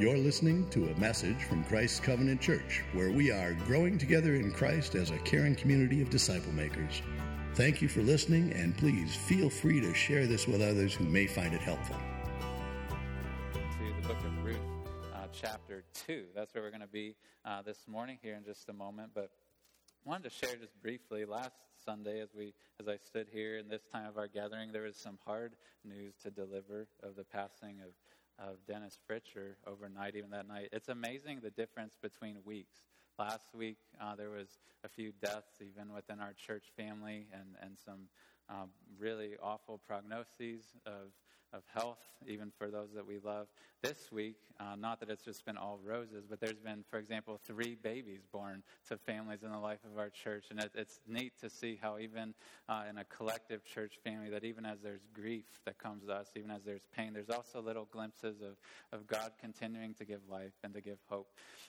You're listening to a message from Christ's Covenant Church, where we are growing together in Christ as a caring community of disciple makers. Thank you for listening, and please feel free to share this with others who may find it helpful. To the book of Ruth, uh, chapter 2. That's where we're going to be uh, this morning here in just a moment. But I wanted to share just briefly. Last Sunday, as we as I stood here in this time of our gathering, there was some hard news to deliver of the passing of of Dennis Fritcher overnight, even that night. It's amazing the difference between weeks. Last week, uh, there was a few deaths even within our church family and, and some um, really awful prognoses of, of health, even for those that we love. This week, uh, not that it's just been all roses, but there's been, for example, three babies born to families in the life of our church. And it, it's neat to see how, even uh, in a collective church family, that even as there's grief that comes to us, even as there's pain, there's also little glimpses of, of God continuing to give life and to give hope.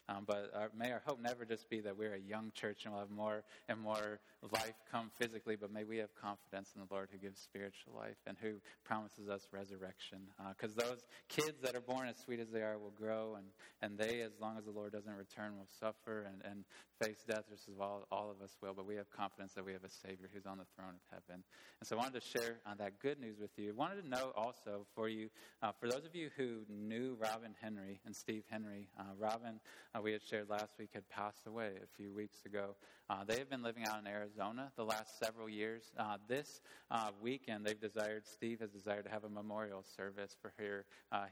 Um, but our, may our hope never just be that we're a young church and we'll have more and more life come physically, but may we have confidence in the Lord who gives spiritual life and who promises us resurrection. Because uh, those kids that are born as sweet as they are will grow, and, and they, as long as the Lord doesn't return, will suffer and, and face death, just as all, all of us will. But we have confidence that we have a Savior who's on the throne of heaven. And so I wanted to share uh, that good news with you. I wanted to know also for you, uh, for those of you who knew Robin Henry and Steve Henry, uh, Robin, uh, we had shared last week, had passed away a few weeks ago. Uh, they have been living out in Arizona the last several years. this uh, weekend, they've desired, Steve has desired to have a memorial service for here,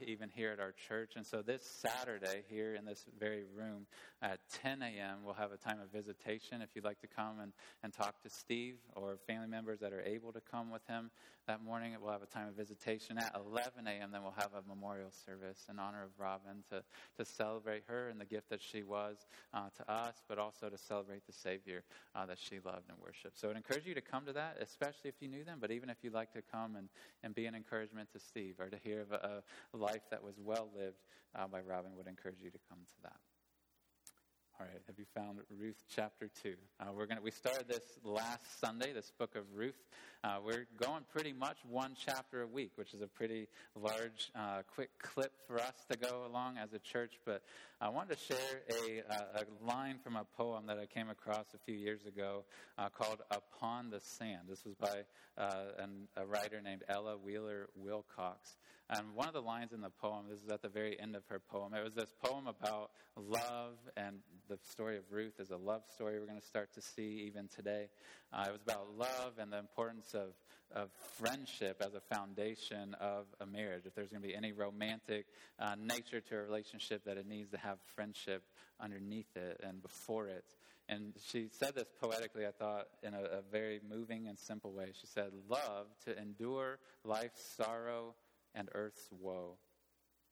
even here at our church. And so this Saturday, here in this very room at 10 a.m., we'll have a time of visitation. If you'd like to come and, and talk to Steve or family members that are able to come with him that morning, we'll have a time of visitation. At 11 a.m., then we'll have a memorial service in honor of Robin to, to celebrate her and the gift that she was uh, to us, but also to celebrate the Savior uh, that she loved and worshiped. So I'd encourage you to come to that, especially if you knew them, but even if you'd like to come and, and be an encouragement to Steve or to hear of a, a life that was well lived uh, by Robin, would encourage you to come to that. All right, have you found Ruth chapter 2? Uh, we're gonna, we started this last Sunday, this book of Ruth. Uh, we're going pretty much one chapter a week, which is a pretty large, uh, quick clip for us to go along as a church. But I wanted to share a, a line from a poem that I came across a few years ago uh, called Upon the Sand. This was by uh, an, a writer named Ella Wheeler Wilcox. And one of the lines in the poem, this is at the very end of her poem, it was this poem about love and the story of Ruth is a love story we're going to start to see even today. Uh, it was about love and the importance of, of friendship as a foundation of a marriage. If there's going to be any romantic uh, nature to a relationship, that it needs to have friendship underneath it and before it. And she said this poetically, I thought, in a, a very moving and simple way. She said, Love to endure life's sorrow and earth's woe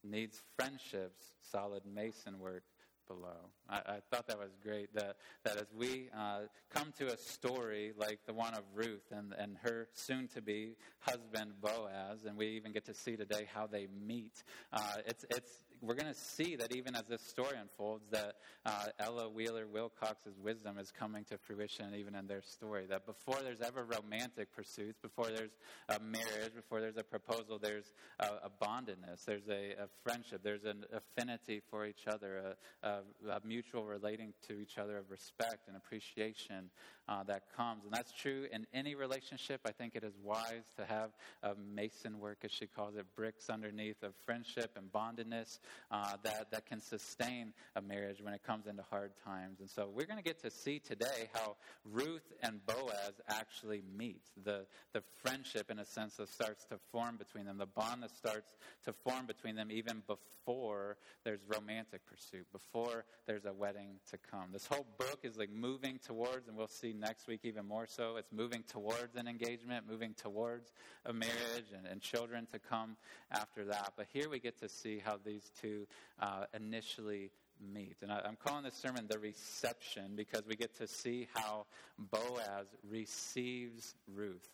needs friendship's solid mason work below. I, I, thought that was great. That, that as we uh, come to a story like the one of Ruth and, and her soon to be husband Boaz, and we even get to see today how they meet, uh, it's, it's, we're going to see that even as this story unfolds, that uh, Ella Wheeler Wilcox's wisdom is coming to fruition even in their story. That before there's ever romantic pursuits, before there's a marriage, before there's a proposal, there's a, a bondedness, there's a, a, friendship, there's an affinity for each other, a, a, mutual relating to each other of respect and appreciation uh, that comes. And that's true in any relationship. I think it is wise to have a mason work, as she calls it, bricks underneath of friendship and bondedness uh, that, that can sustain a marriage when it comes into hard times. And so we're going to get to see today how Ruth and Boaz actually meet. The, the friendship, in a sense, that starts to form between them, the bond that starts to form between them even before there's romantic pursuit, before there's a wedding to come. This whole book is like moving towards, and we'll see next week even more so, it's moving towards an engagement, moving towards a marriage and, and children to come after that. But here we get to see how these two uh, initially meet. And I, I'm calling this sermon The Reception because we get to see how Boaz receives Ruth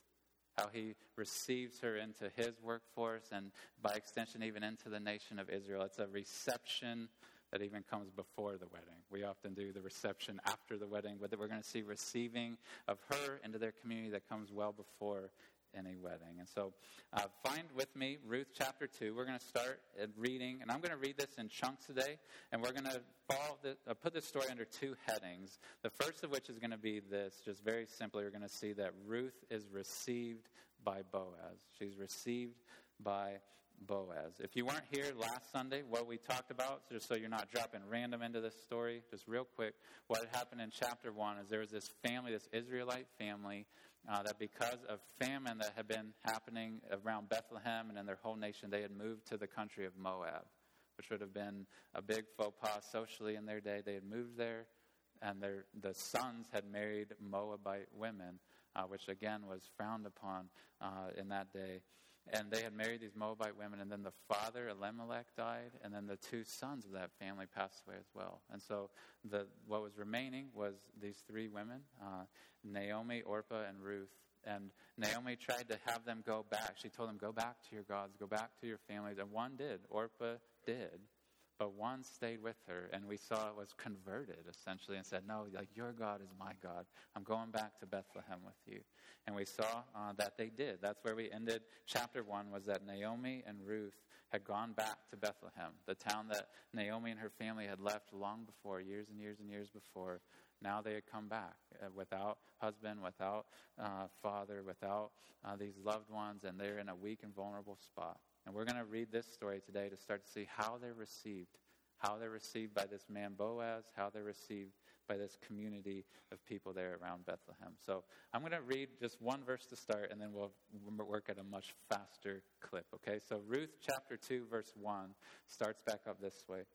how he receives her into his workforce and by extension even into the nation of Israel. It's a reception that even comes before the wedding. We often do the reception after the wedding, but we're going to see receiving of her into their community that comes well before any wedding. And so uh, find with me Ruth chapter 2. We're going to start reading, and I'm going to read this in chunks today, and we're going to the, uh, put this story under two headings. The first of which is going to be this, just very simply, we're going to see that Ruth is received by Boaz. She's received by Boaz. If you weren't here last Sunday, what we talked about, just so you're not dropping random into this story, just real quick, what happened in chapter 1 is there was this family, this Israelite family, uh, that because of famine that had been happening around Bethlehem and in their whole nation, they had moved to the country of Moab, which would have been a big faux pas socially in their day. They had moved there, and their, the sons had married Moabite women, uh, which again was frowned upon uh, in that day. And they had married these Moabite women, and then the father, Elimelech, died, and then the two sons of that family passed away as well. And so the, what was remaining was these three women uh, Naomi, Orpah, and Ruth. And Naomi tried to have them go back. She told them, Go back to your gods, go back to your families. And one did. Orpah did. But one stayed with her, and we saw it was converted essentially and said, No, like your God is my God. I'm going back to Bethlehem with you. And we saw uh, that they did. That's where we ended. Chapter one was that Naomi and Ruth had gone back to Bethlehem, the town that Naomi and her family had left long before, years and years and years before. Now they had come back uh, without husband, without uh, father, without uh, these loved ones, and they're in a weak and vulnerable spot. And we're going to read this story today to start to see how they're received, how they're received by this man Boaz, how they're received by this community of people there around Bethlehem. So I'm going to read just one verse to start, and then we'll work at a much faster clip, okay? So Ruth chapter 2, verse 1 starts back up this way. It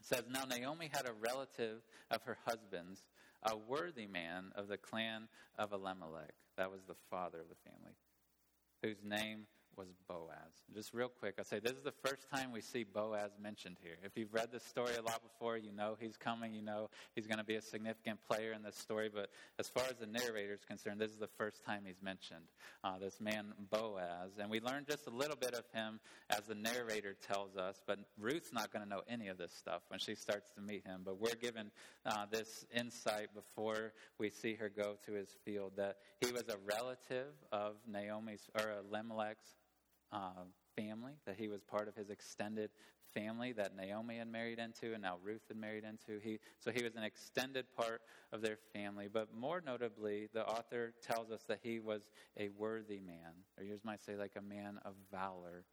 says, Now Naomi had a relative of her husband's, a worthy man of the clan of Elimelech. That was the father of the family, whose name was Boaz. Just real quick, I'll say this is the first time we see Boaz mentioned here. If you've read this story a lot before, you know he's coming, you know he's going to be a significant player in this story. But as far as the narrator is concerned, this is the first time he's mentioned. Uh, this man, Boaz. And we learn just a little bit of him as the narrator tells us, but Ruth's not going to know any of this stuff when she starts to meet him. But we're given uh, this insight before we see her go to his field that he was a relative of Naomi's, or Elimelech's uh, family, that he was part of his extended family that Naomi had married into and now Ruth had married into. He, so he was an extended part of their family. But more notably, the author tells us that he was a worthy man, or yours might say like a man of valor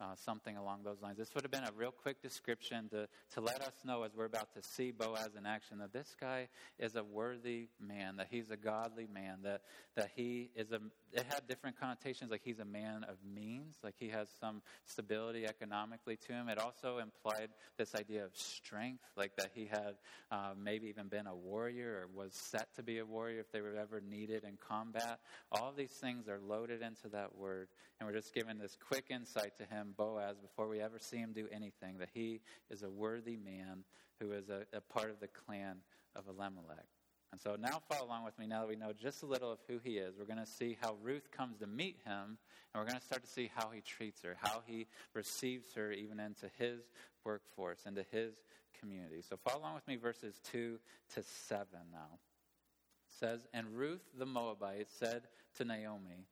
uh, something along those lines. This would have been a real quick description to, to let us know as we're about to see Boaz in action that this guy is a worthy man, that he's a godly man, that, that he is a, it had different connotations, like he's a man of means, like he has some stability economically to him. It also implied this idea of strength, like that he had uh, maybe even been a warrior or was set to be a warrior if they were ever needed in combat. All these things are loaded into that word, and we're just given this quick insight to him him Boaz before we ever see him do anything, that he is a worthy man who is a, a part of the clan of Elimelech. And so now follow along with me now that we know just a little of who he is. We're going to see how Ruth comes to meet him, and we're going to start to see how he treats her, how he receives her even into his workforce, into his community. So follow along with me, verses 2 to 7 now. It says, And Ruth the Moabite said to Naomi,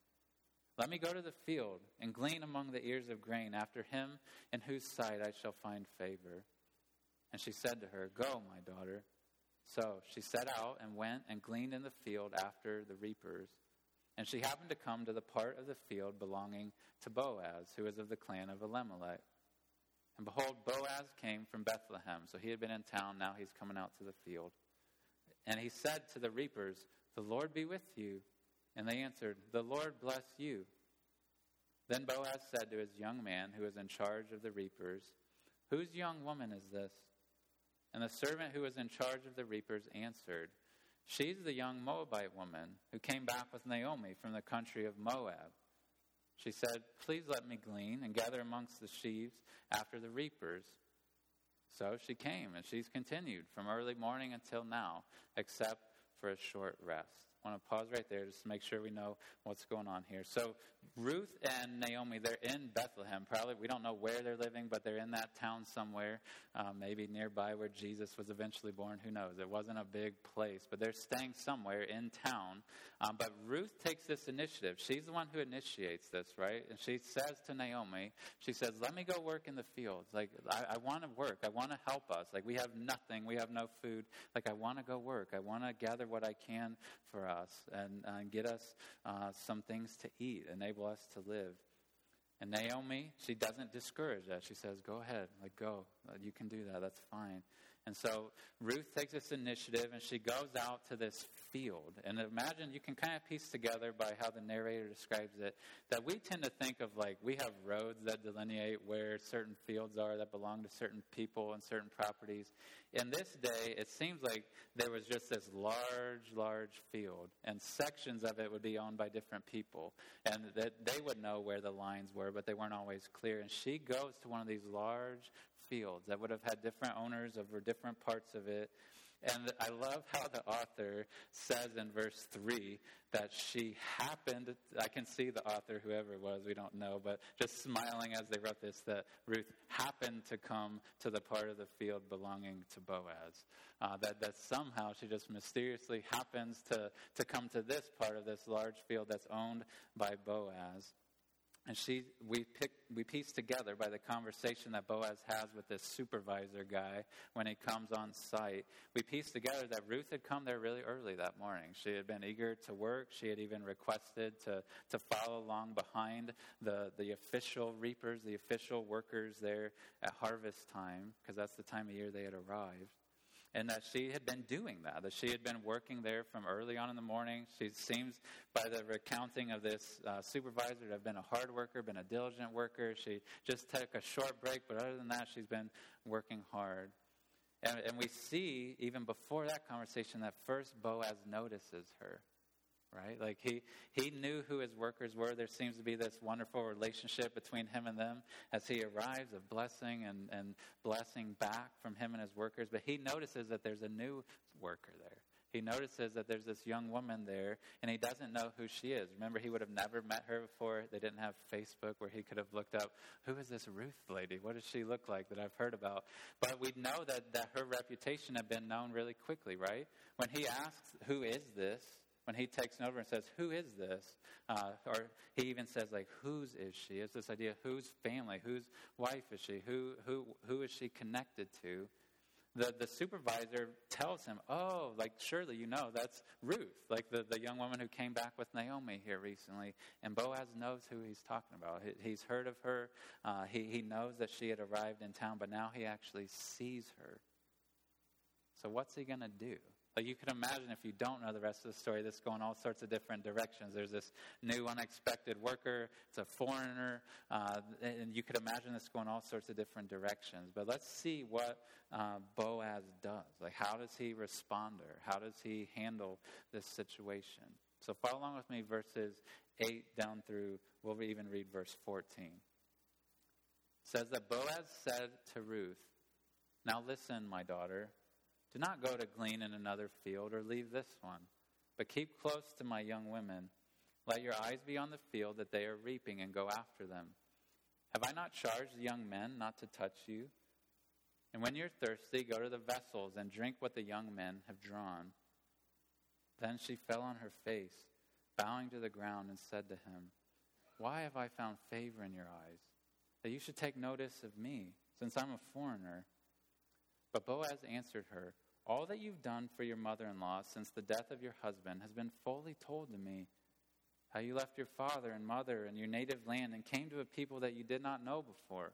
let me go to the field and glean among the ears of grain after him in whose sight I shall find favor. And she said to her, Go, my daughter. So she set out and went and gleaned in the field after the reapers. And she happened to come to the part of the field belonging to Boaz, who was of the clan of Elimelech. And behold, Boaz came from Bethlehem. So he had been in town, now he's coming out to the field. And he said to the reapers, The Lord be with you. And they answered, The Lord bless you. Then Boaz said to his young man who was in charge of the reapers, Whose young woman is this? And the servant who was in charge of the reapers answered, She's the young Moabite woman who came back with Naomi from the country of Moab. She said, Please let me glean and gather amongst the sheaves after the reapers. So she came, and she's continued from early morning until now, except for a short rest. Want to pause right there just to make sure we know what's going on here. So Ruth and Naomi, they're in Bethlehem. Probably we don't know where they're living, but they're in that town somewhere, uh, maybe nearby where Jesus was eventually born. Who knows? It wasn't a big place, but they're staying somewhere in town. Um, but Ruth takes this initiative. She's the one who initiates this, right? And she says to Naomi, she says, "Let me go work in the fields. Like I, I want to work. I want to help us. Like we have nothing. We have no food. Like I want to go work. I want to gather what I can for us and, and get us uh, some things to eat, enable us to live." And Naomi, she doesn't discourage that. She says, Go ahead, like, go. You can do that. That's fine. And so Ruth takes this initiative and she goes out to this field. And imagine you can kind of piece together by how the narrator describes it that we tend to think of like we have roads that delineate where certain fields are that belong to certain people and certain properties. In this day, it seems like there was just this large, large field, and sections of it would be owned by different people. And that they would know where the lines were, but they weren't always clear. And she goes to one of these large fields that would have had different owners over different parts of it. And I love how the author says in verse 3 that she happened, I can see the author, whoever it was, we don't know, but just smiling as they wrote this, that Ruth happened to come to the part of the field belonging to Boaz. Uh, that, that somehow she just mysteriously happens to, to come to this part of this large field that's owned by Boaz. And she, we, pick, we piece together by the conversation that Boaz has with this supervisor guy when he comes on site. We piece together that Ruth had come there really early that morning. She had been eager to work. She had even requested to, to follow along behind the, the official reapers, the official workers there at harvest time, because that's the time of year they had arrived and that she had been doing that, that she had been working there from early on in the morning. She seems, by the recounting of this uh, supervisor, to have been a hard worker, been a diligent worker. She just took a short break, but other than that, she's been working hard. And, and we see, even before that conversation, that first Boaz notices her right? Like he, he knew who his workers were. There seems to be this wonderful relationship between him and them as he arrives of blessing and, and blessing back from him and his workers. But he notices that there's a new worker there. He notices that there's this young woman there, and he doesn't know who she is. Remember, he would have never met her before. They didn't have Facebook where he could have looked up, who is this Ruth lady? What does she look like that I've heard about? But we know that, that her reputation had been known really quickly, right? When he asks, who is this? When he takes over and says, Who is this? Uh, or he even says, like, whose is she? It's this idea, whose family, whose wife is she? Who, who, who is she connected to? The, the supervisor tells him, Oh, like, surely you know, that's Ruth, like the, the young woman who came back with Naomi here recently. And Boaz knows who he's talking about. He, he's heard of her, uh, he, he knows that she had arrived in town, but now he actually sees her. So, what's he going to do? Like you can imagine if you don't know the rest of the story, this is going all sorts of different directions. There's this new unexpected worker, it's a foreigner, uh, and you could imagine this going all sorts of different directions. But let's see what uh, Boaz does. Like, how does he respond her? How does he handle this situation? So follow along with me, verses 8 down through, we'll even read verse 14. It says that Boaz said to Ruth, Now listen, my daughter. Do not go to glean in another field or leave this one, but keep close to my young women. Let your eyes be on the field that they are reaping and go after them. Have I not charged the young men not to touch you? And when you're thirsty, go to the vessels and drink what the young men have drawn. Then she fell on her face, bowing to the ground, and said to him, Why have I found favor in your eyes, that you should take notice of me, since I'm a foreigner? But Boaz answered her, All that you've done for your mother in law since the death of your husband has been fully told to me. How you left your father and mother and your native land and came to a people that you did not know before.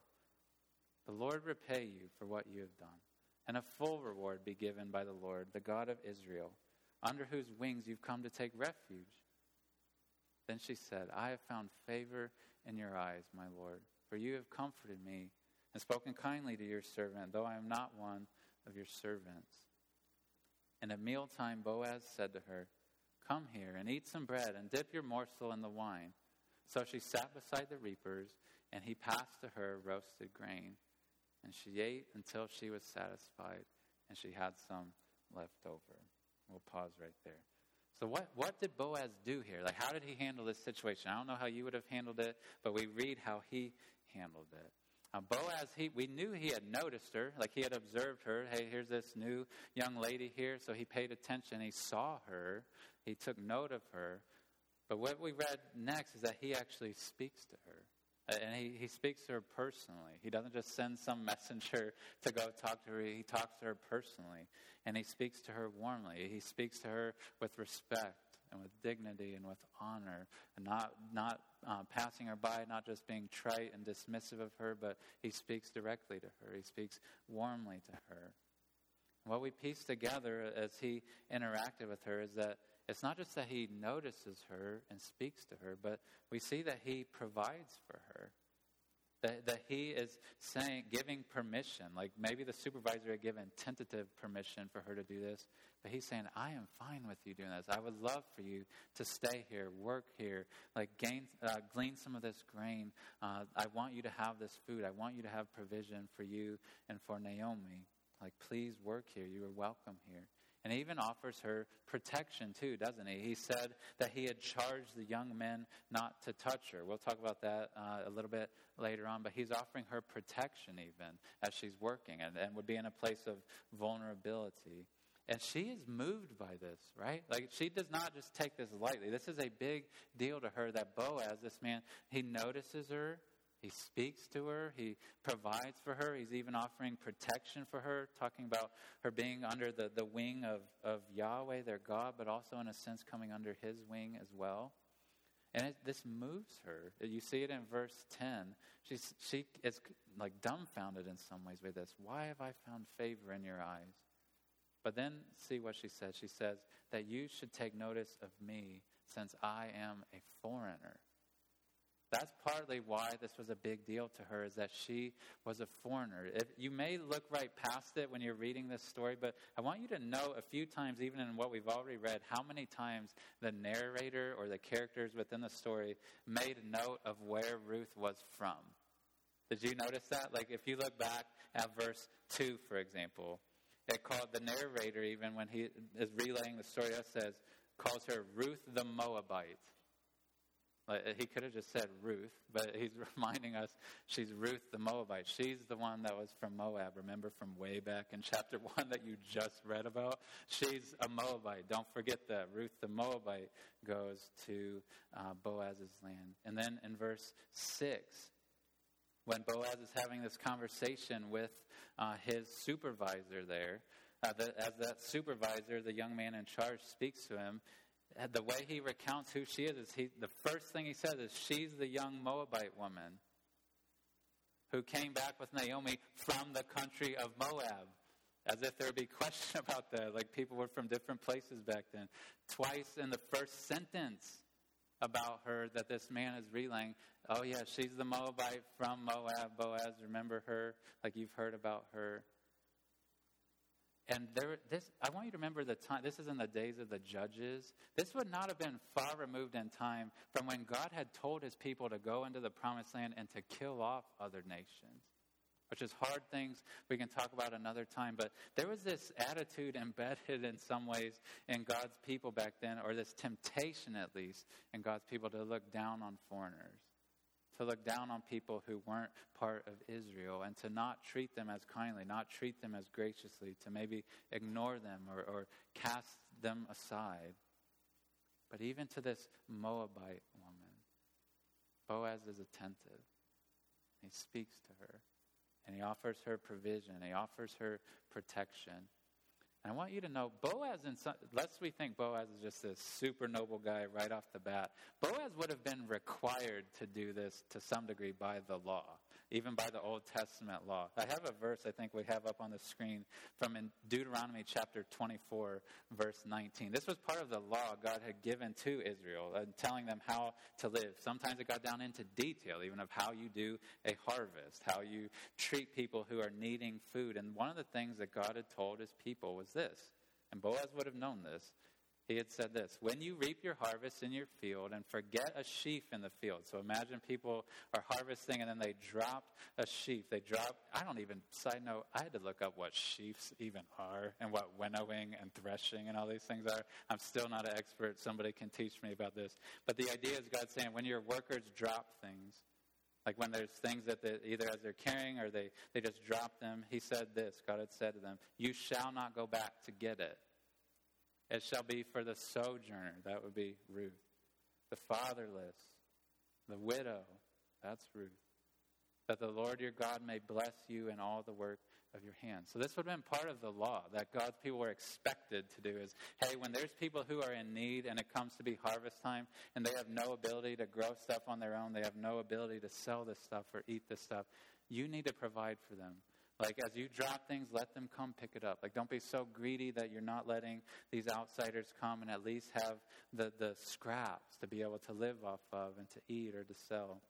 The Lord repay you for what you have done, and a full reward be given by the Lord, the God of Israel, under whose wings you've come to take refuge. Then she said, I have found favor in your eyes, my Lord, for you have comforted me and spoken kindly to your servant, though I am not one of your servants. And at mealtime, Boaz said to her, Come here and eat some bread and dip your morsel in the wine. So she sat beside the reapers, and he passed to her roasted grain. And she ate until she was satisfied, and she had some left over. We'll pause right there. So, what, what did Boaz do here? Like, how did he handle this situation? I don't know how you would have handled it, but we read how he handled it. Uh, Boaz, he, we knew he had noticed her, like he had observed her. Hey, here's this new young lady here. So he paid attention. He saw her. He took note of her. But what we read next is that he actually speaks to her. And he, he speaks to her personally. He doesn't just send some messenger to go talk to her. He talks to her personally. And he speaks to her warmly. He speaks to her with respect and with dignity and with honor, and not, not uh, passing her by, not just being trite and dismissive of her, but he speaks directly to her. He speaks warmly to her. What we piece together as he interacted with her is that it's not just that he notices her and speaks to her, but we see that he provides for her. That, that he is saying, giving permission. Like maybe the supervisor had given tentative permission for her to do this, but he's saying, I am fine with you doing this. I would love for you to stay here, work here, like gain, uh, glean some of this grain. Uh, I want you to have this food. I want you to have provision for you and for Naomi. Like, please work here. You are welcome here. And he even offers her protection too, doesn't he? He said that he had charged the young men not to touch her. We'll talk about that uh, a little bit later on, but he's offering her protection even as she's working and, and would be in a place of vulnerability. And she is moved by this, right? Like she does not just take this lightly. This is a big deal to her that Boaz, this man, he notices her he speaks to her. He provides for her. He's even offering protection for her, talking about her being under the, the wing of, of Yahweh, their God, but also, in a sense, coming under his wing as well. And it, this moves her. You see it in verse 10. She's, she is like dumbfounded in some ways by this. Why have I found favor in your eyes? But then see what she says. She says, That you should take notice of me, since I am a foreigner that's partly why this was a big deal to her, is that she was a foreigner. If, you may look right past it when you're reading this story, but I want you to know a few times, even in what we've already read, how many times the narrator or the characters within the story made note of where Ruth was from. Did you notice that? Like, if you look back at verse 2, for example, it called the narrator, even when he is relaying the story, says, calls her Ruth the Moabite. He could have just said Ruth, but he's reminding us she's Ruth the Moabite. She's the one that was from Moab. Remember from way back in chapter 1 that you just read about? She's a Moabite. Don't forget that. Ruth the Moabite goes to uh, Boaz's land. And then in verse 6, when Boaz is having this conversation with uh, his supervisor there, uh, the, as that supervisor, the young man in charge, speaks to him, the way he recounts who she is, is he, the first thing he says is, She's the young Moabite woman who came back with Naomi from the country of Moab. As if there would be question about that. Like people were from different places back then. Twice in the first sentence about her that this man is relaying, oh, yeah, she's the Moabite from Moab. Boaz, remember her? Like you've heard about her. And there, this, I want you to remember the time, this is in the days of the judges. This would not have been far removed in time from when God had told his people to go into the promised land and to kill off other nations, which is hard things we can talk about another time. But there was this attitude embedded in some ways in God's people back then, or this temptation at least in God's people to look down on foreigners to look down on people who weren't part of Israel and to not treat them as kindly, not treat them as graciously, to maybe ignore them or, or cast them aside. But even to this Moabite woman, Boaz is attentive. He speaks to her and he offers her provision, he offers her protection. And I want you to know, Boaz, in some, lest we think Boaz is just this super noble guy right off the bat, Boaz would have been required to do this to some degree by the law even by the Old Testament law. I have a verse I think we have up on the screen from in Deuteronomy chapter 24, verse 19. This was part of the law God had given to Israel, uh, telling them how to live. Sometimes it got down into detail, even of how you do a harvest, how you treat people who are needing food. And one of the things that God had told his people was this, and Boaz would have known this. He had said this When you reap your harvest in your field and forget a sheaf in the field. So imagine people are harvesting and then they drop a sheaf. They drop, I don't even, side note, I had to look up what sheaves even are and what winnowing and threshing and all these things are. I'm still not an expert. Somebody can teach me about this. But the idea is God saying when your workers drop things, like when there's things that they, either as they're carrying or they, they just drop them, he said this God had said to them, You shall not go back to get it. It shall be for the sojourner, that would be Ruth, the fatherless, the widow, that's Ruth, that the Lord your God may bless you in all the work of your hands. So this would have been part of the law that God's people were expected to do is, hey, when there's people who are in need and it comes to be harvest time and they have no ability to grow stuff on their own, they have no ability to sell this stuff or eat this stuff, you need to provide for them. Like, as you drop things, let them come pick it up. Like, don't be so greedy that you're not letting these outsiders come and at least have the, the scraps to be able to live off of and to eat or to sell.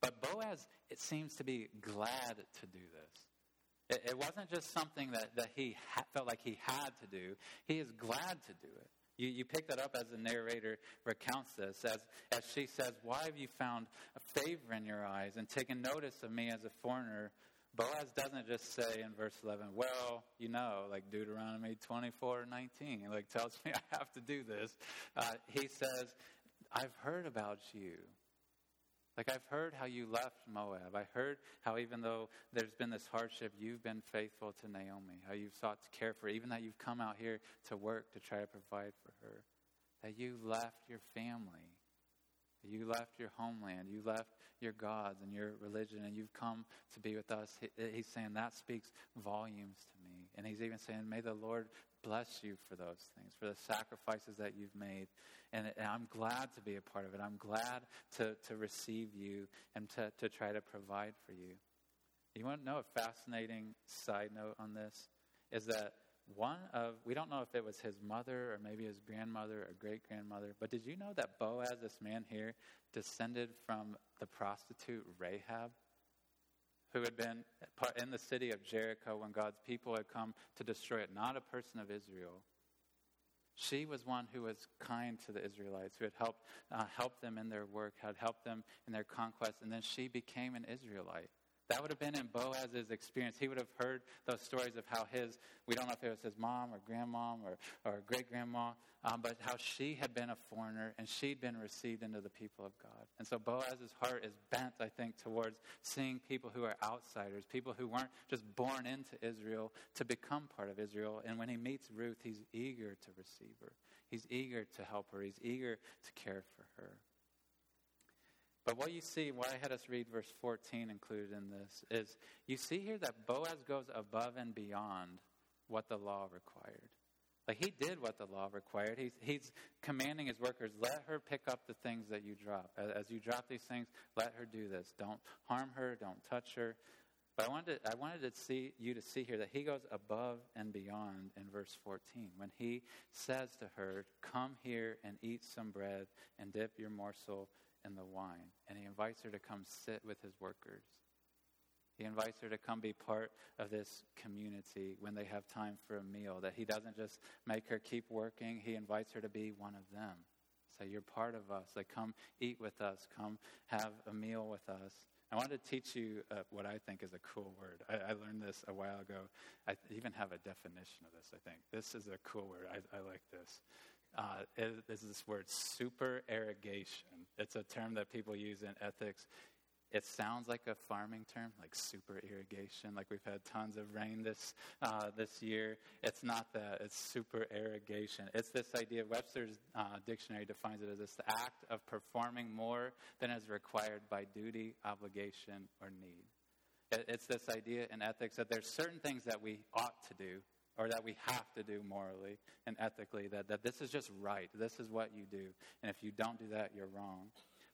But Boaz, it seems to be glad to do this. It, it wasn't just something that, that he ha- felt like he had to do, he is glad to do it. You, you pick that up as the narrator recounts this, as, as she says, Why have you found a favor in your eyes and taken notice of me as a foreigner Boaz doesn't just say in verse 11, well, you know, like Deuteronomy 24 19, like tells me I have to do this. Uh, he says, I've heard about you. Like, I've heard how you left Moab. I heard how, even though there's been this hardship, you've been faithful to Naomi, how you've sought to care for her, even that you've come out here to work to try to provide for her, that you left your family, you left your homeland, you left your gods and your religion, and you've come to be with us. He's saying that speaks volumes to me. And he's even saying, May the Lord bless you for those things, for the sacrifices that you've made. And, and I'm glad to be a part of it. I'm glad to, to receive you and to, to try to provide for you. You want to know a fascinating side note on this? Is that one of, we don't know if it was his mother or maybe his grandmother or great grandmother, but did you know that Boaz, this man here, descended from the prostitute Rahab, who had been in the city of Jericho when God's people had come to destroy it, not a person of Israel. She was one who was kind to the Israelites, who had helped, uh, helped them in their work, had helped them in their conquest, and then she became an Israelite. That would have been in Boaz's experience. He would have heard those stories of how his, we don't know if it was his mom or grandmom or, or great grandma, um, but how she had been a foreigner and she'd been received into the people of God. And so Boaz's heart is bent, I think, towards seeing people who are outsiders, people who weren't just born into Israel to become part of Israel. And when he meets Ruth, he's eager to receive her, he's eager to help her, he's eager to care for her. But what you see, why I had us read verse 14 included in this, is you see here that Boaz goes above and beyond what the law required. Like he did what the law required. He's, he's commanding his workers, let her pick up the things that you drop. As, you drop these things, let her do this. Don't harm her, don't touch her. But I wanted, to, I wanted to see you to see here that he goes above and beyond in verse 14 when he says to her, Come here and eat some bread and dip your morsel and the wine. And he invites her to come sit with his workers. He invites her to come be part of this community when they have time for a meal. That he doesn't just make her keep working, he invites her to be one of them. Say, You're part of us. Like, come eat with us, come have a meal with us. I wanted to teach you uh, what I think is a cool word. I, I, learned this a while ago. I even have a definition of this, I think. This is a cool word. I, I like this uh, is this word supererogation. It's a term that people use in ethics. It sounds like a farming term, like super irrigation, like we've had tons of rain this, uh, this year. It's not that, it's supererogation. It's this idea, Webster's uh, dictionary defines it as this the act of performing more than is required by duty, obligation, or need. It's this idea in ethics that there's certain things that we ought to do or that we have to do morally and ethically, that, that this is just right. This is what you do. And if you don't do that, you're wrong.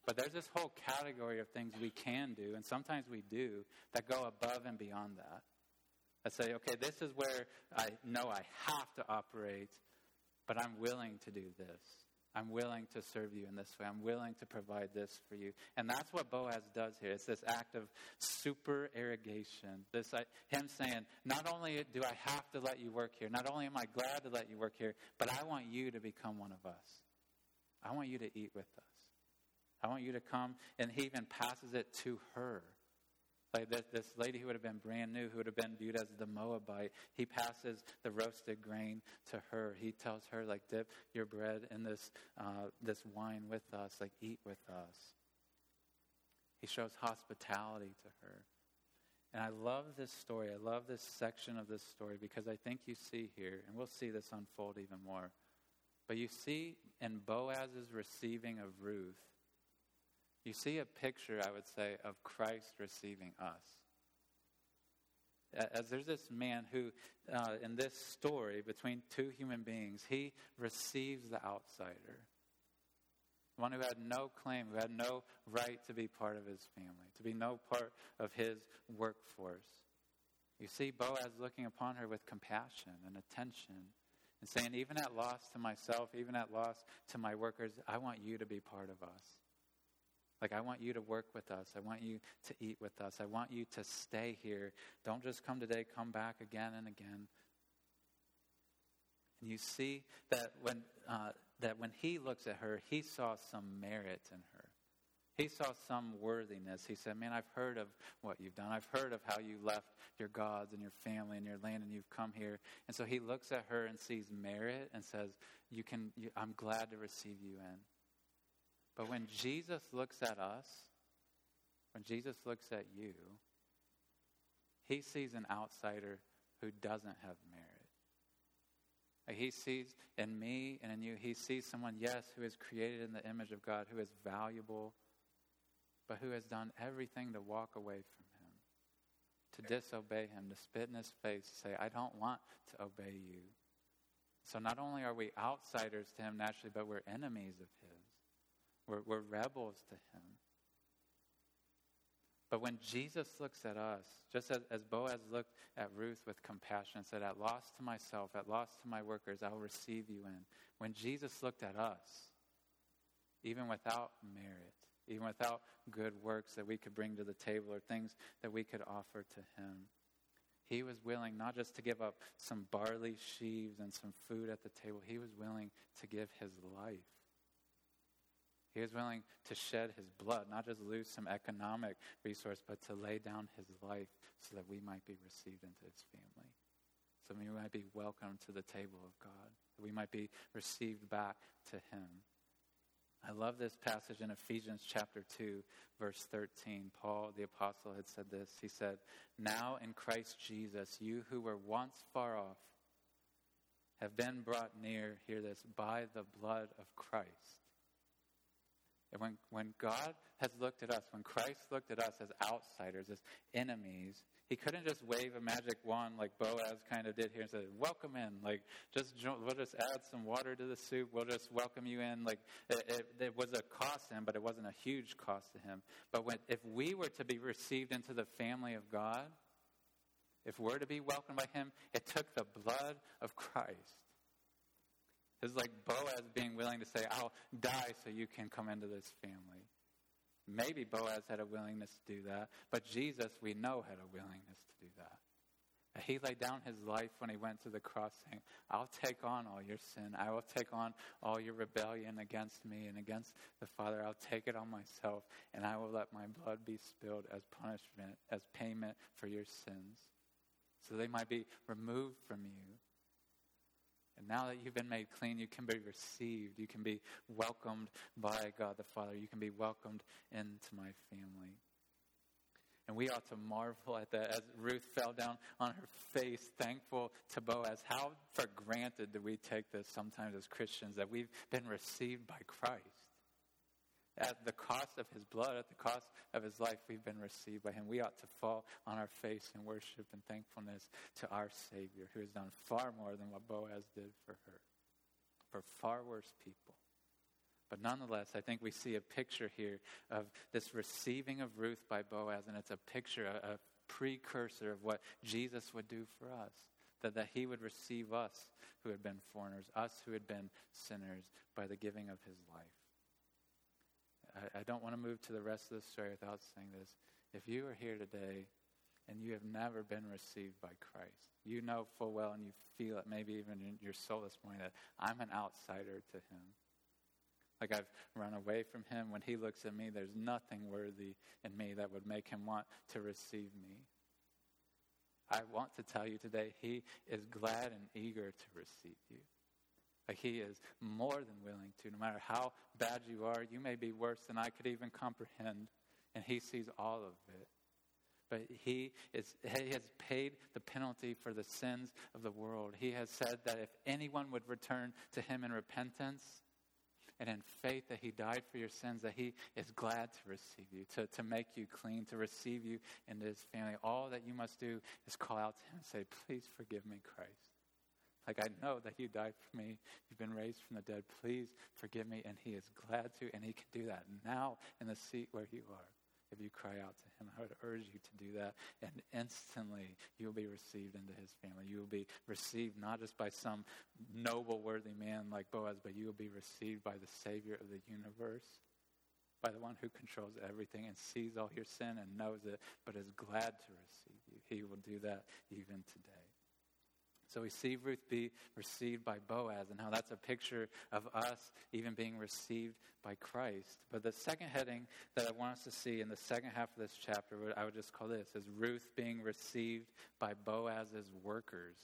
But there's this whole category of things we can do, and sometimes we do, that go above and beyond that. I say, okay, this is where I know I have to operate, but I'm willing to do this. I'm willing to serve you in this way. I'm willing to provide this for you. And that's what Boaz does here. It's this act of supererogation. This uh, him saying, not only do I have to let you work here, not only am I glad to let you work here, but I want you to become one of us. I want you to eat with us. I want you to come. And he even passes it to her. Like this, this lady who would have been brand new, who would have been viewed as the Moabite, he passes the roasted grain to her. He tells her, like, dip your bread in this, uh, this wine with us, like, eat with us. He shows hospitality to her. And I love this story. I love this section of this story because I think you see here, and we'll see this unfold even more. But you see in Boaz's receiving of Ruth, you see a picture, I would say, of Christ receiving us. As there's this man who, uh, in this story between two human beings, he receives the outsider. One who had no claim, who had no right to be part of his family, to be no part of his workforce. You see Boaz looking upon her with compassion and attention and saying, even at loss to myself, even at loss to my workers, I want you to be part of us. Like, I want you to work with us. I want you to eat with us. I want you to stay here. Don't just come today, come back again and again. And you see that when, uh, that when he looks at her, he saw some merit in her. He saw some worthiness. He said, Man, I've heard of what you've done. I've heard of how you left your gods and your family and your land and you've come here. And so he looks at her and sees merit and says, you can, you, I'm glad to receive you in. But when Jesus looks at us, when Jesus looks at you, he sees an outsider who doesn't have merit. He sees in me and in you, he sees someone, yes, who is created in the image of God, who is valuable, but who has done everything to walk away from him, to disobey him, to spit in his face, to say, I don't want to obey you. So not only are we outsiders to him naturally, but we're enemies of his. We're, we're rebels to him. But when Jesus looks at us, just as, as Boaz looked at Ruth with compassion and said, At loss to myself, at loss to my workers, I will receive you in. When Jesus looked at us, even without merit, even without good works that we could bring to the table or things that we could offer to him, he was willing not just to give up some barley sheaves and some food at the table, he was willing to give his life he was willing to shed his blood, not just lose some economic resource, but to lay down his life so that we might be received into his family. So we might be welcomed to the table of God, that we might be received back to him. I love this passage in Ephesians chapter 2, verse 13. Paul, the apostle, had said this. He said, Now in Christ Jesus, you who were once far off have been brought near, hear this, by the blood of Christ. And when, when God has looked at us, when Christ looked at us as outsiders, as enemies, he couldn't just wave a magic wand like Boaz kind of did here and say, welcome in. Like, just, we'll just add some water to the soup. We'll just welcome you in. Like, it, it, it was a cost to him, but it wasn't a huge cost to him. But when, if we were to be received into the family of God, if we're to be welcomed by him, it took the blood of Christ. It's like Boaz being willing to say, I'll die so you can come into this family. Maybe Boaz had a willingness to do that, but Jesus, we know, had a willingness to do that. He laid down his life when he went to the cross, saying, I'll take on all your sin. I will take on all your rebellion against me and against the Father. I'll take it on myself, and I will let my blood be spilled as punishment, as payment for your sins, so they might be removed from you and now that you've been made clean, you can be received. You can be welcomed by God the Father. You can be welcomed into my family. And we ought to marvel at that as Ruth fell down on her face, thankful to Boaz. How for granted do we take this sometimes as Christians that we've been received by Christ? At the cost of his blood, at the cost of his life, we've been received by him. We ought to fall on our face in worship and thankfulness to our Savior, who has done far more than what Boaz did for her, for far worse people. But nonetheless, I think we see a picture here of this receiving of Ruth by Boaz, and it's a picture, a, a precursor of what Jesus would do for us. that, that he would receive us who had been foreigners, us who had been sinners, by the giving of his life. I, I don't want to move to the rest of the story without saying this. If you are here today and you have never been received by Christ, you know full well and you feel it maybe even in your soul this morning that I'm an outsider to him. Like I've run away from him. When he looks at me, there's nothing worthy in me that would make him want to receive me. I want to tell you today, he is glad and eager to receive you. Like he is more than willing to. No matter how bad you are, you may be worse than I could even comprehend, and he sees all of it. But he, is, he has paid the penalty for the sins of the world. He has said that if anyone would return to him in repentance, and in faith that He died for your sins, that He is glad to receive you, to, to make you clean, to receive you into His family. All that you must do is call out to Him and say, Please forgive me, Christ. Like, I know that you died for me. You've been raised from the dead. Please forgive me. And He is glad to, and He can do that now in the seat where you are if you cry out to him. I would urge you to do that. And instantly you'll be received into his family. You will be received not just by some noble, worthy man like Boaz, but you will be received by the Savior of the universe, by the one who controls everything and sees all your sin and knows it, but is glad to receive you. He will do that even today. So we see Ruth be received by Boaz and how that's a picture of us even being received by Christ. But the second heading that I want us to see in the second half of this chapter, I would just call this, is Ruth being received by Boaz's workers.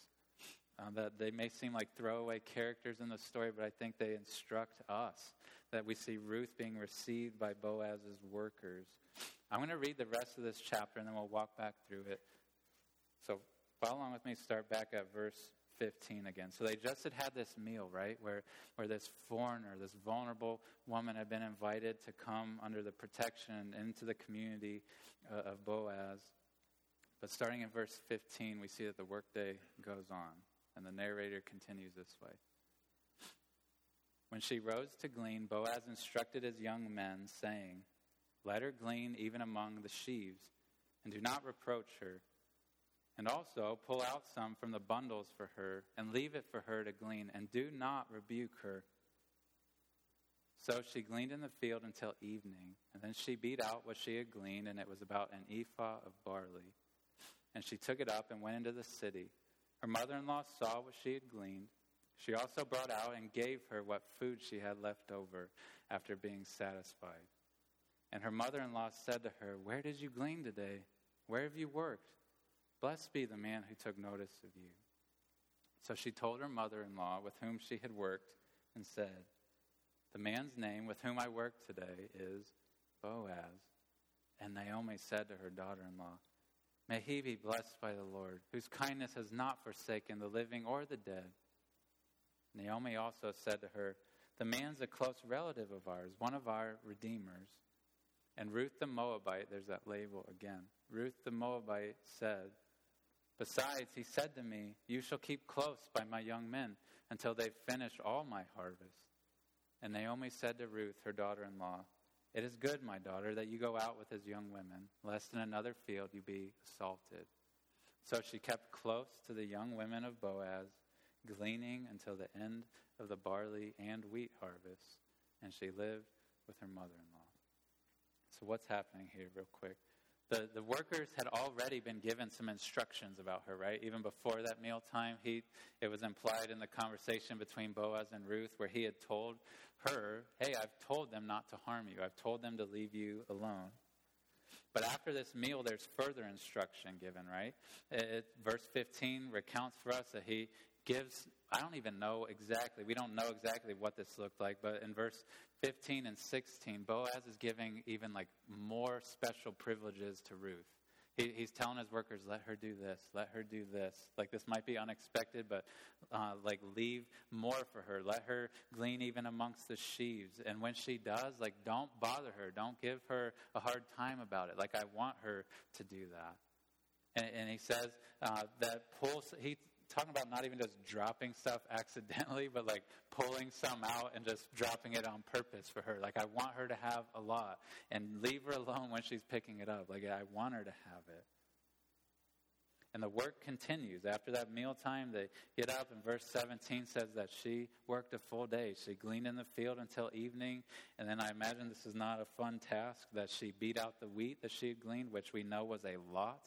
Uh, that they may seem like throwaway characters in the story, but I think they instruct us that we see Ruth being received by Boaz's workers. I'm going to read the rest of this chapter and then we'll walk back through it. So Follow along with me, start back at verse 15 again. So they just had had this meal, right, where, where this foreigner, this vulnerable woman had been invited to come under the protection into the community uh, of Boaz. But starting in verse 15, we see that the workday goes on, and the narrator continues this way. When she rose to glean, Boaz instructed his young men, saying, Let her glean even among the sheaves, and do not reproach her and also pull out some from the bundles for her, and leave it for her to glean, and do not rebuke her. So she gleaned in the field until evening, and then she beat out what she had gleaned, and it was about an ephah of barley. And she took it up and went into the city. Her mother in law saw what she had gleaned. She also brought out and gave her what food she had left over after being satisfied. And her mother in law said to her, Where did you glean today? Where have you worked? Blessed be the man who took notice of you. So she told her mother in law, with whom she had worked, and said, The man's name with whom I work today is Boaz. And Naomi said to her daughter in law, May he be blessed by the Lord, whose kindness has not forsaken the living or the dead. Naomi also said to her, The man's a close relative of ours, one of our redeemers. And Ruth the Moabite, there's that label again. Ruth the Moabite said, Besides, he said to me, You shall keep close by my young men until they've finished all my harvest. And Naomi said to Ruth, her daughter in law, It is good, my daughter, that you go out with his young women, lest in another field you be assaulted. So she kept close to the young women of Boaz, gleaning until the end of the barley and wheat harvest, and she lived with her mother in law. So, what's happening here, real quick? The, the workers had already been given some instructions about her, right? Even before that mealtime, he, it was implied in the conversation between Boaz and Ruth where he had told her, Hey, I've told them not to harm you, I've told them to leave you alone. But after this meal, there's further instruction given, right? It, verse 15 recounts for us that he gives, I don't even know exactly, we don't know exactly what this looked like, but in verse 15 and 16, Boaz is giving even like more special privileges to Ruth. He, he's telling his workers, let her do this, let her do this. Like this might be unexpected, but uh, like leave more for her. Let her glean even amongst the sheaves. And when she does, like don't bother her. Don't give her a hard time about it. Like I want her to do that. And, and he says uh, that pulls, he, talking about not even just dropping stuff accidentally, but like pulling some out and just dropping it on purpose for her. Like I want her to have a lot and leave her alone when she's picking it up. Like I want her to have it. And the work continues. After that mealtime, they get up, and verse 17 says that she worked a full day. She gleaned in the field until evening. And then I imagine this is not a fun task that she beat out the wheat that she had gleaned, which we know was a lot.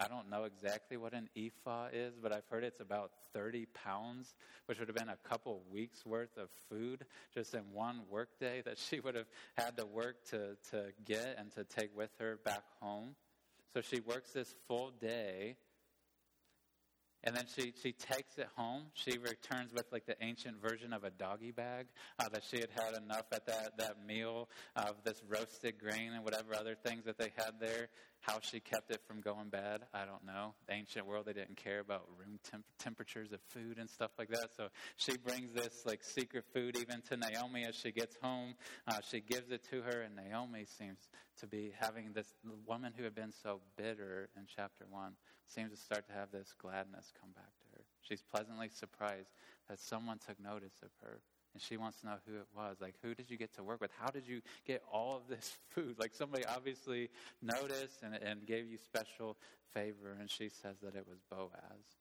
I don't know exactly what an ephah is, but I've heard it's about 30 pounds, which would have been a couple weeks worth of food just in one workday that she would have had to work to, to get and to take with her back home. So she works this full day and then she, she takes it home. She returns with like the ancient version of a doggy bag uh, that she had had enough at that, that meal of this roasted grain and whatever other things that they had there. How she kept it from going bad, I don't know. The ancient world, they didn't care about room temp- temperatures of food and stuff like that. So she brings this like secret food even to Naomi as she gets home. Uh, she gives it to her, and Naomi seems to be having this woman who had been so bitter in chapter 1 seems to start to have this gladness come back to her. She's pleasantly surprised that someone took notice of her. And she wants to know who it was. Like, who did you get to work with? How did you get all of this food? Like, somebody obviously noticed and, and gave you special favor. And she says that it was Boaz.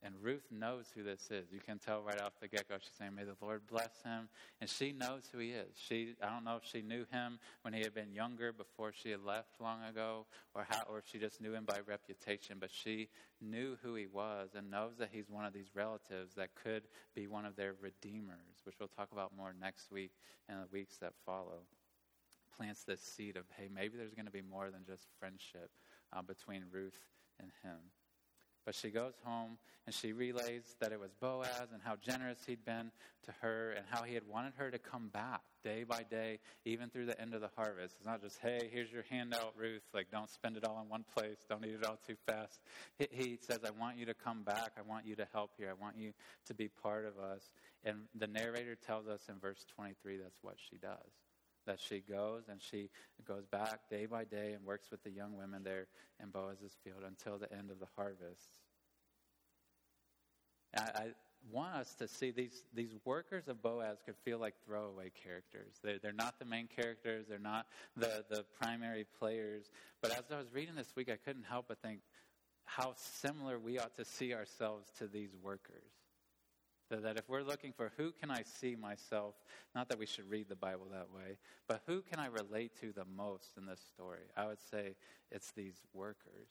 And Ruth knows who this is. You can tell right off the get go. She's saying, May the Lord bless him. And she knows who he is. She, I don't know if she knew him when he had been younger before she had left long ago, or, how, or if she just knew him by reputation, but she knew who he was and knows that he's one of these relatives that could be one of their redeemers, which we'll talk about more next week and the weeks that follow. Plants this seed of, hey, maybe there's going to be more than just friendship uh, between Ruth and him. But she goes home and she relays that it was Boaz and how generous he'd been to her and how he had wanted her to come back day by day, even through the end of the harvest. It's not just, hey, here's your handout, Ruth. Like, don't spend it all in one place. Don't eat it all too fast. He, he says, I want you to come back. I want you to help here. I want you to be part of us. And the narrator tells us in verse 23 that's what she does that she goes and she goes back day by day and works with the young women there in Boaz's field until the end of the harvest. I, I want us to see these, these workers of Boaz could feel like throwaway characters. They're, they're not the main characters, they're not the, the primary players. But as I was reading this week, I couldn't help but think how similar we ought to see ourselves to these workers. That if we're looking for who can I see myself, not that we should read the Bible that way, but who can I relate to the most in this story, I would say it's these workers.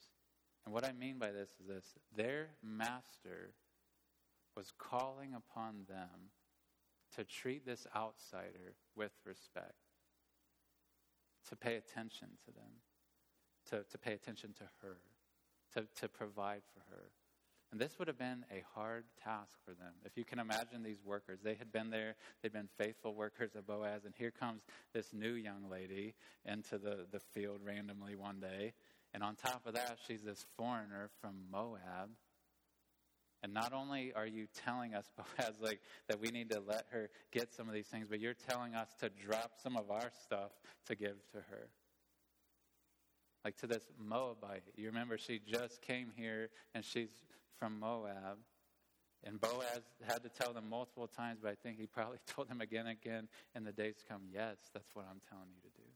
And what I mean by this is this their master was calling upon them to treat this outsider with respect, to pay attention to them, to, to pay attention to her, to, to provide for her. And this would have been a hard task for them. If you can imagine these workers, they had been there, they'd been faithful workers of Boaz, and here comes this new young lady into the, the field randomly one day. And on top of that, she's this foreigner from Moab. And not only are you telling us, Boaz, like that we need to let her get some of these things, but you're telling us to drop some of our stuff to give to her like to this Moabite. You remember she just came here and she's from Moab. And Boaz had to tell them multiple times, but I think he probably told them again and again in the days to come, yes, that's what I'm telling you to do.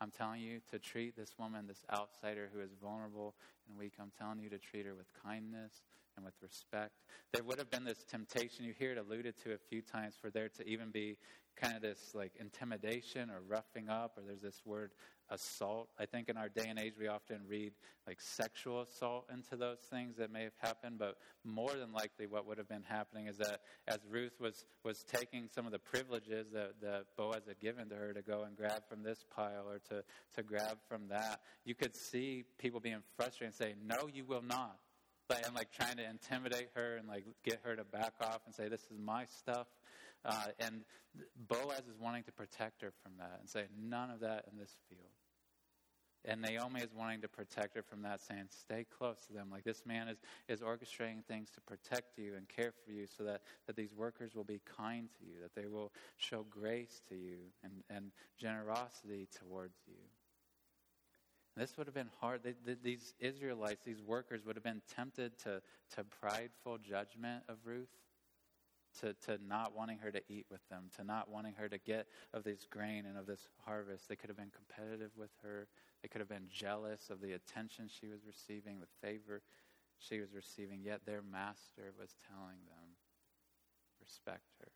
I'm telling you to treat this woman, this outsider who is vulnerable and weak, I'm telling you to treat her with kindness and with respect. There would have been this temptation, you hear it alluded to a few times, for there to even be kind of this like intimidation or roughing up, or there's this word assault. I think in our day and age, we often read like sexual assault into those things that may have happened, but more than likely, what would have been happening is that as Ruth was, was taking some of the privileges that, that Boaz had given to her to go and grab from this pile or to, to grab from that, you could see people being frustrated and say, No, you will not. Like, and like trying to intimidate her and like get her to back off and say, This is my stuff. Uh, and Boaz is wanting to protect her from that and say, None of that in this field. And Naomi is wanting to protect her from that, saying, Stay close to them. Like this man is, is orchestrating things to protect you and care for you so that, that these workers will be kind to you, that they will show grace to you and, and generosity towards you. This would have been hard. They, they, these Israelites, these workers, would have been tempted to, to prideful judgment of Ruth to, to not wanting her to eat with them, to not wanting her to get of this grain and of this harvest. They could have been competitive with her. They could have been jealous of the attention she was receiving, the favor she was receiving, yet their master was telling them respect her,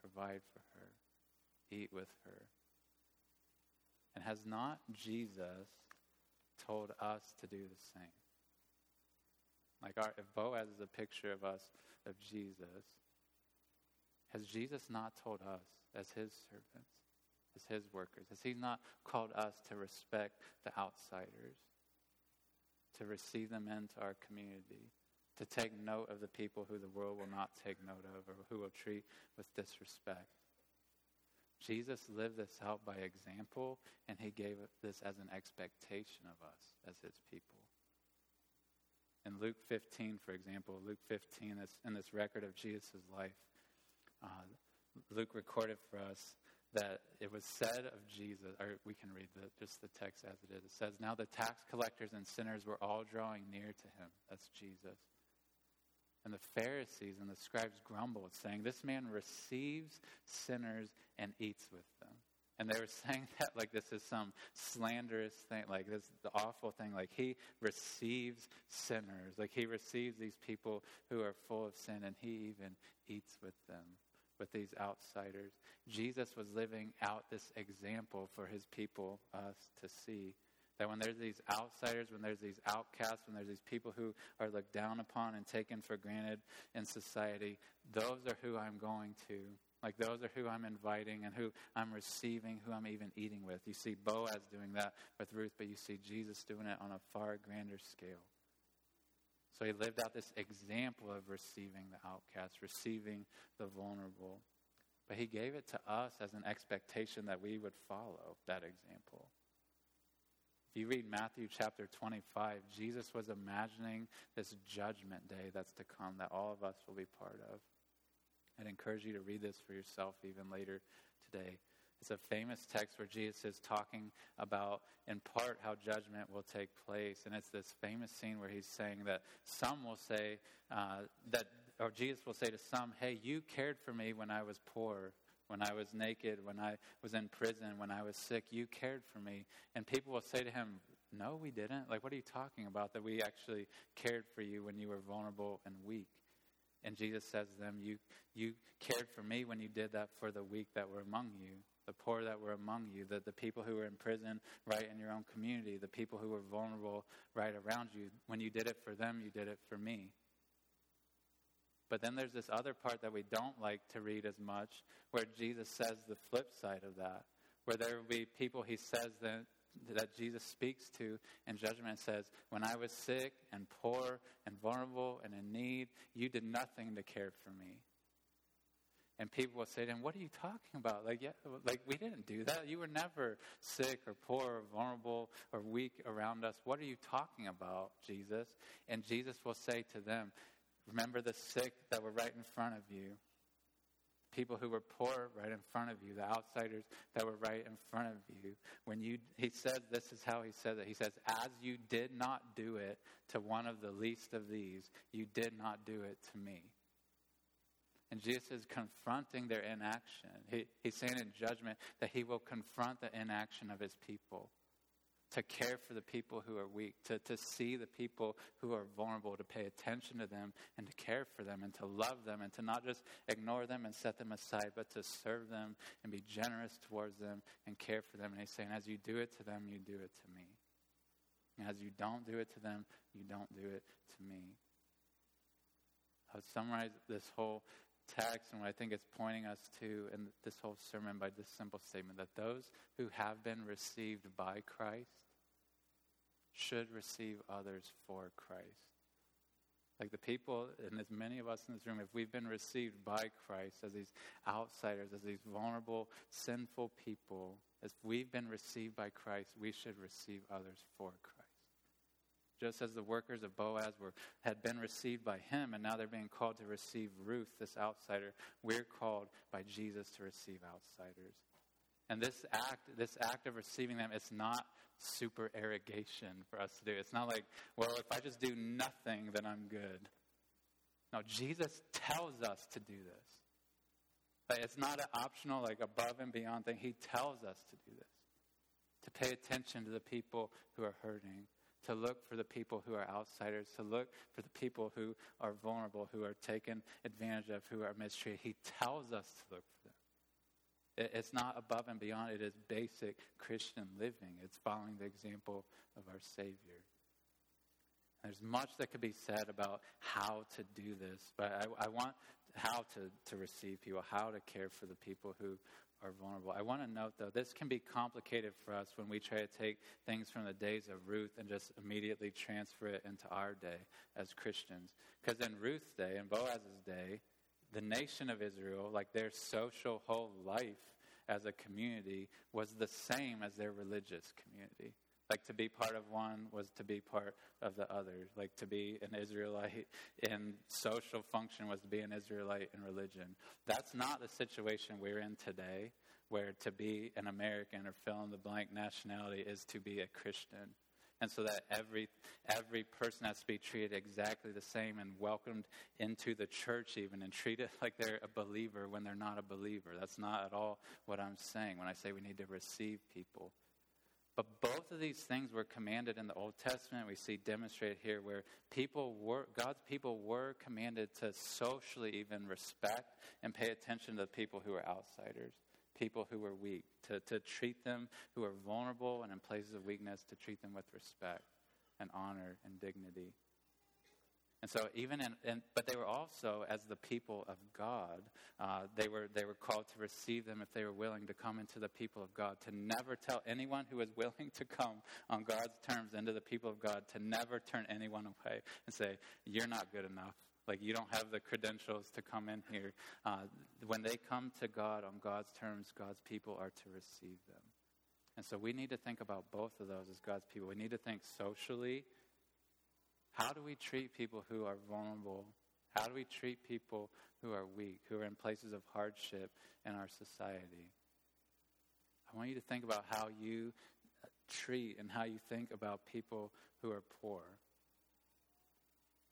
provide for her, eat with her. And has not Jesus told us to do the same? Like our, if Boaz is a picture of us, of Jesus, has Jesus not told us as his servants, as his workers, has he not called us to respect the outsiders, to receive them into our community, to take note of the people who the world will not take note of or who will treat with disrespect? Jesus lived this out by example, and he gave this as an expectation of us as his people. In Luke 15, for example, Luke 15, is in this record of Jesus' life, uh, Luke recorded for us that it was said of Jesus, or we can read the, just the text as it is. It says, Now the tax collectors and sinners were all drawing near to him. That's Jesus. And the Pharisees and the scribes grumbled, saying, This man receives sinners and eats with them. And they were saying that like this is some slanderous thing, like this awful thing. Like he receives sinners, like he receives these people who are full of sin, and he even eats with them, with these outsiders. Jesus was living out this example for his people, us, to see. That when there's these outsiders, when there's these outcasts, when there's these people who are looked down upon and taken for granted in society, those are who I'm going to like those are who I'm inviting and who I'm receiving, who I'm even eating with. You see Boaz doing that with Ruth, but you see Jesus doing it on a far grander scale. So he lived out this example of receiving the outcast, receiving the vulnerable. But he gave it to us as an expectation that we would follow that example. If you read Matthew chapter 25, Jesus was imagining this judgment day that's to come that all of us will be part of. I'd encourage you to read this for yourself even later today. It's a famous text where Jesus is talking about, in part, how judgment will take place. And it's this famous scene where he's saying that some will say, uh, that, or Jesus will say to some, Hey, you cared for me when I was poor, when I was naked, when I was in prison, when I was sick. You cared for me. And people will say to him, No, we didn't. Like, what are you talking about? That we actually cared for you when you were vulnerable and weak. And Jesus says to them, you, you cared for me when you did that for the weak that were among you, the poor that were among you, the, the people who were in prison right in your own community, the people who were vulnerable right around you. When you did it for them, you did it for me. But then there's this other part that we don't like to read as much, where Jesus says the flip side of that, where there will be people he says that that Jesus speaks to in judgment says, When I was sick and poor and vulnerable and in need, you did nothing to care for me. And people will say to him, What are you talking about? Like, yeah, like we didn't do that. You were never sick or poor or vulnerable or weak around us. What are you talking about, Jesus? And Jesus will say to them, Remember the sick that were right in front of you people who were poor right in front of you, the outsiders that were right in front of you. When you, he says, this is how he says it. He says, as you did not do it to one of the least of these, you did not do it to me. And Jesus is confronting their inaction. He, he's saying in judgment that he will confront the inaction of his people to care for the people who are weak, to, to see the people who are vulnerable, to pay attention to them and to care for them and to love them and to not just ignore them and set them aside, but to serve them and be generous towards them and care for them. And he's saying, as you do it to them, you do it to me. And as you don't do it to them, you don't do it to me. I'll summarize this whole text and what I think it's pointing us to in this whole sermon by this simple statement that those who have been received by Christ should receive others for Christ. Like the people, and as many of us in this room, if we've been received by Christ as these outsiders, as these vulnerable, sinful people, as we've been received by Christ, we should receive others for Christ. Just as the workers of Boaz were, had been received by him, and now they're being called to receive Ruth, this outsider, we're called by Jesus to receive outsiders. And this act, this act of receiving them, it's not supererogation for us to do. It's not like, well, if I just do nothing, then I'm good. No, Jesus tells us to do this. Like, it's not an optional, like above and beyond thing. He tells us to do this. to pay attention to the people who are hurting, to look for the people who are outsiders, to look for the people who are vulnerable, who are taken advantage of, who are mistreated. He tells us to look for them. It's not above and beyond, it is basic Christian living. It's following the example of our Savior. There's much that could be said about how to do this, but I, I want how to, to receive people, how to care for the people who are vulnerable. I want to note, though, this can be complicated for us when we try to take things from the days of Ruth and just immediately transfer it into our day as Christians. Because in Ruth's day, in Boaz's day, the nation of Israel, like their social whole life as a community, was the same as their religious community. Like to be part of one was to be part of the other. Like to be an Israelite in social function was to be an Israelite in religion. That's not the situation we're in today, where to be an American or fill in the blank nationality is to be a Christian. And so that every, every person has to be treated exactly the same and welcomed into the church, even, and treated like they're a believer when they're not a believer. That's not at all what I'm saying when I say we need to receive people. But both of these things were commanded in the Old Testament. We see demonstrated here where people were, God's people were commanded to socially even respect and pay attention to the people who are outsiders, people who were weak, to, to treat them who are vulnerable and in places of weakness, to treat them with respect and honor and dignity. And so, even in, in, but they were also, as the people of God, uh, they were they were called to receive them if they were willing to come into the people of God. To never tell anyone who is willing to come on God's terms into the people of God to never turn anyone away and say you're not good enough. Like you don't have the credentials to come in here. Uh, when they come to God on God's terms, God's people are to receive them. And so we need to think about both of those as God's people. We need to think socially how do we treat people who are vulnerable? How do we treat people who are weak, who are in places of hardship in our society? I want you to think about how you uh, treat and how you think about people who are poor.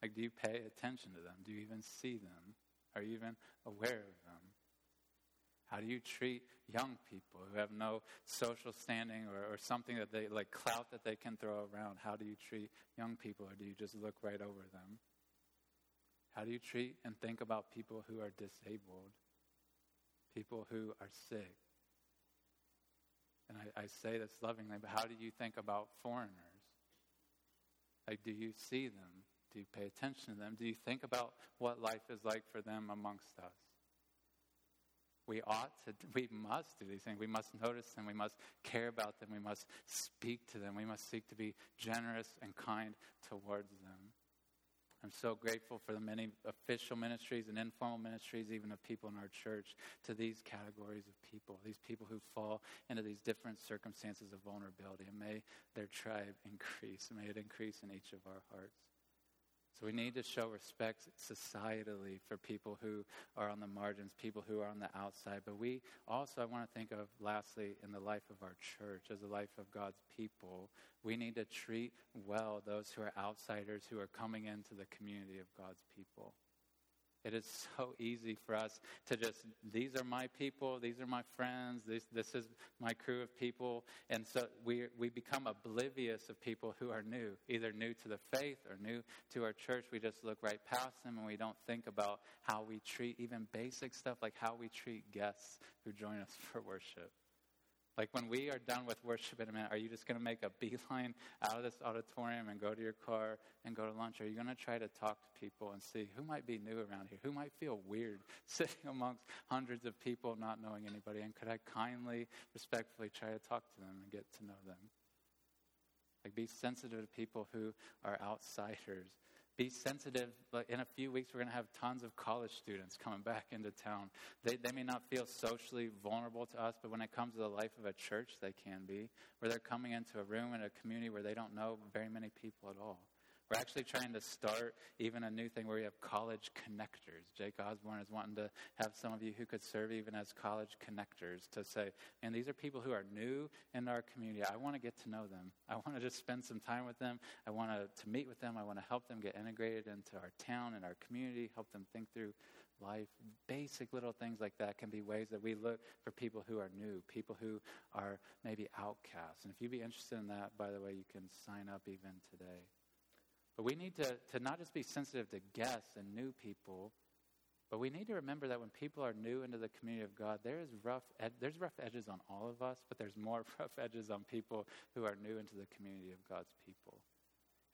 Like, do you pay attention to them? Do you even see them? Are you even aware of them? How do you treat young people who have no social standing or, or something that they like clout that they can throw around? How do you treat young people, or do you just look right over them? How do you treat and think about people who are disabled, people who are sick? And I, I say this lovingly, but how do you think about foreigners? Like, do you see them? Do you pay attention to them? Do you think about what life is like for them amongst us? We ought to, we must do these things. We must notice them. We must care about them. We must speak to them. We must seek to be generous and kind towards them. I'm so grateful for the many official ministries and informal ministries, even of people in our church, to these categories of people, these people who fall into these different circumstances of vulnerability. And may their tribe increase. May it increase in each of our hearts. So we need to show respect societally for people who are on the margins, people who are on the outside. But we also, I want to think of, lastly, in the life of our church, as the life of God's people, we need to treat well those who are outsiders who are coming into the community of God's people. It is so easy for us to just, these are my people, these are my friends, this, this is my crew of people. And so we, we become oblivious of people who are new, either new to the faith or new to our church. We just look right past them and we don't think about how we treat even basic stuff like how we treat guests who join us for worship. Like when we are done with worship in a minute, are you just going to make a beeline out of this auditorium and go to your car and go to lunch? Are you going to try to talk to people and see who might be new around here? Who might feel weird sitting amongst hundreds of people not knowing anybody? And could I kindly, respectfully try to talk to them and get to know them? Like be sensitive to people who are outsiders be sensitive. Like in a few weeks, we're going to have tons of college students coming back into town. They, they may not feel socially vulnerable to us, but when it comes to the life of a church, they can be. Where they're coming into a room in a community where they don't know very many people at all. We're actually trying to start even a new thing where we have college connectors. Jake Osborne is wanting to have some of you who could serve even as college connectors to say, and these are people who are new in our community. I want to get to know them. I want to just spend some time with them. I want to, to meet with them. I want to help them get integrated into our town and our community, help them think through life. Basic little things like that can be ways that we look for people who are new, people who are maybe outcasts. And if you'd be interested in that, by the way, you can sign up even today. But we need to, to not just be sensitive to guests and new people, but we need to remember that when people are new into the community of God, there is rough ed- there's rough edges on all of us, but there's more rough edges on people who are new into the community of God's people.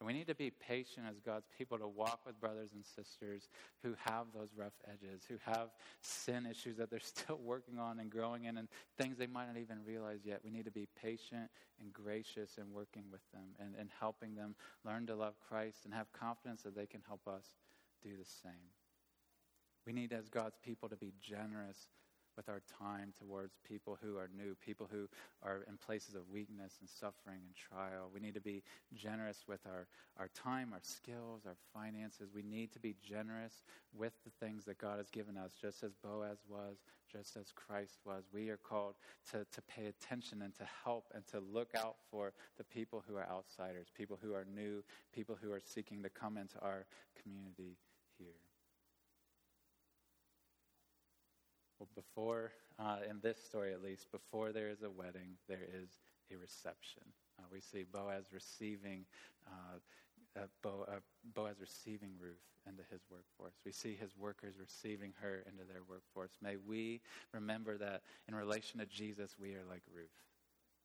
And we need to be patient as God's people to walk with brothers and sisters who have those rough edges, who have sin issues that they're still working on and growing in, and things they might not even realize yet. We need to be patient and gracious in working with them and, and helping them learn to love Christ and have confidence that they can help us do the same. We need, as God's people, to be generous with our time towards people who are new, people who are in places of weakness and suffering and trial. We need to be generous with our, our time, our skills, our finances. We need to be generous with the things that God has given us, just as Boaz was, just as Christ was. We are called to, to pay attention and to help and to look out for the people who are outsiders, people who are new, people who are seeking to come into our community here. Before, uh, in this story at least, before there is a wedding, there is a reception. Uh, we see Boaz receiving uh, uh Bo, uh, Boaz receiving Ruth into his workforce. We see his workers receiving her into their workforce. May we remember that in relation to Jesus, we are like Ruth.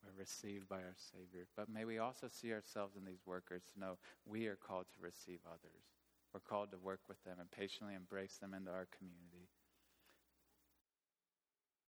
We're received by our Savior. But may we also see ourselves in these workers to know we are called to receive others. We're called to work with them and patiently embrace them into our community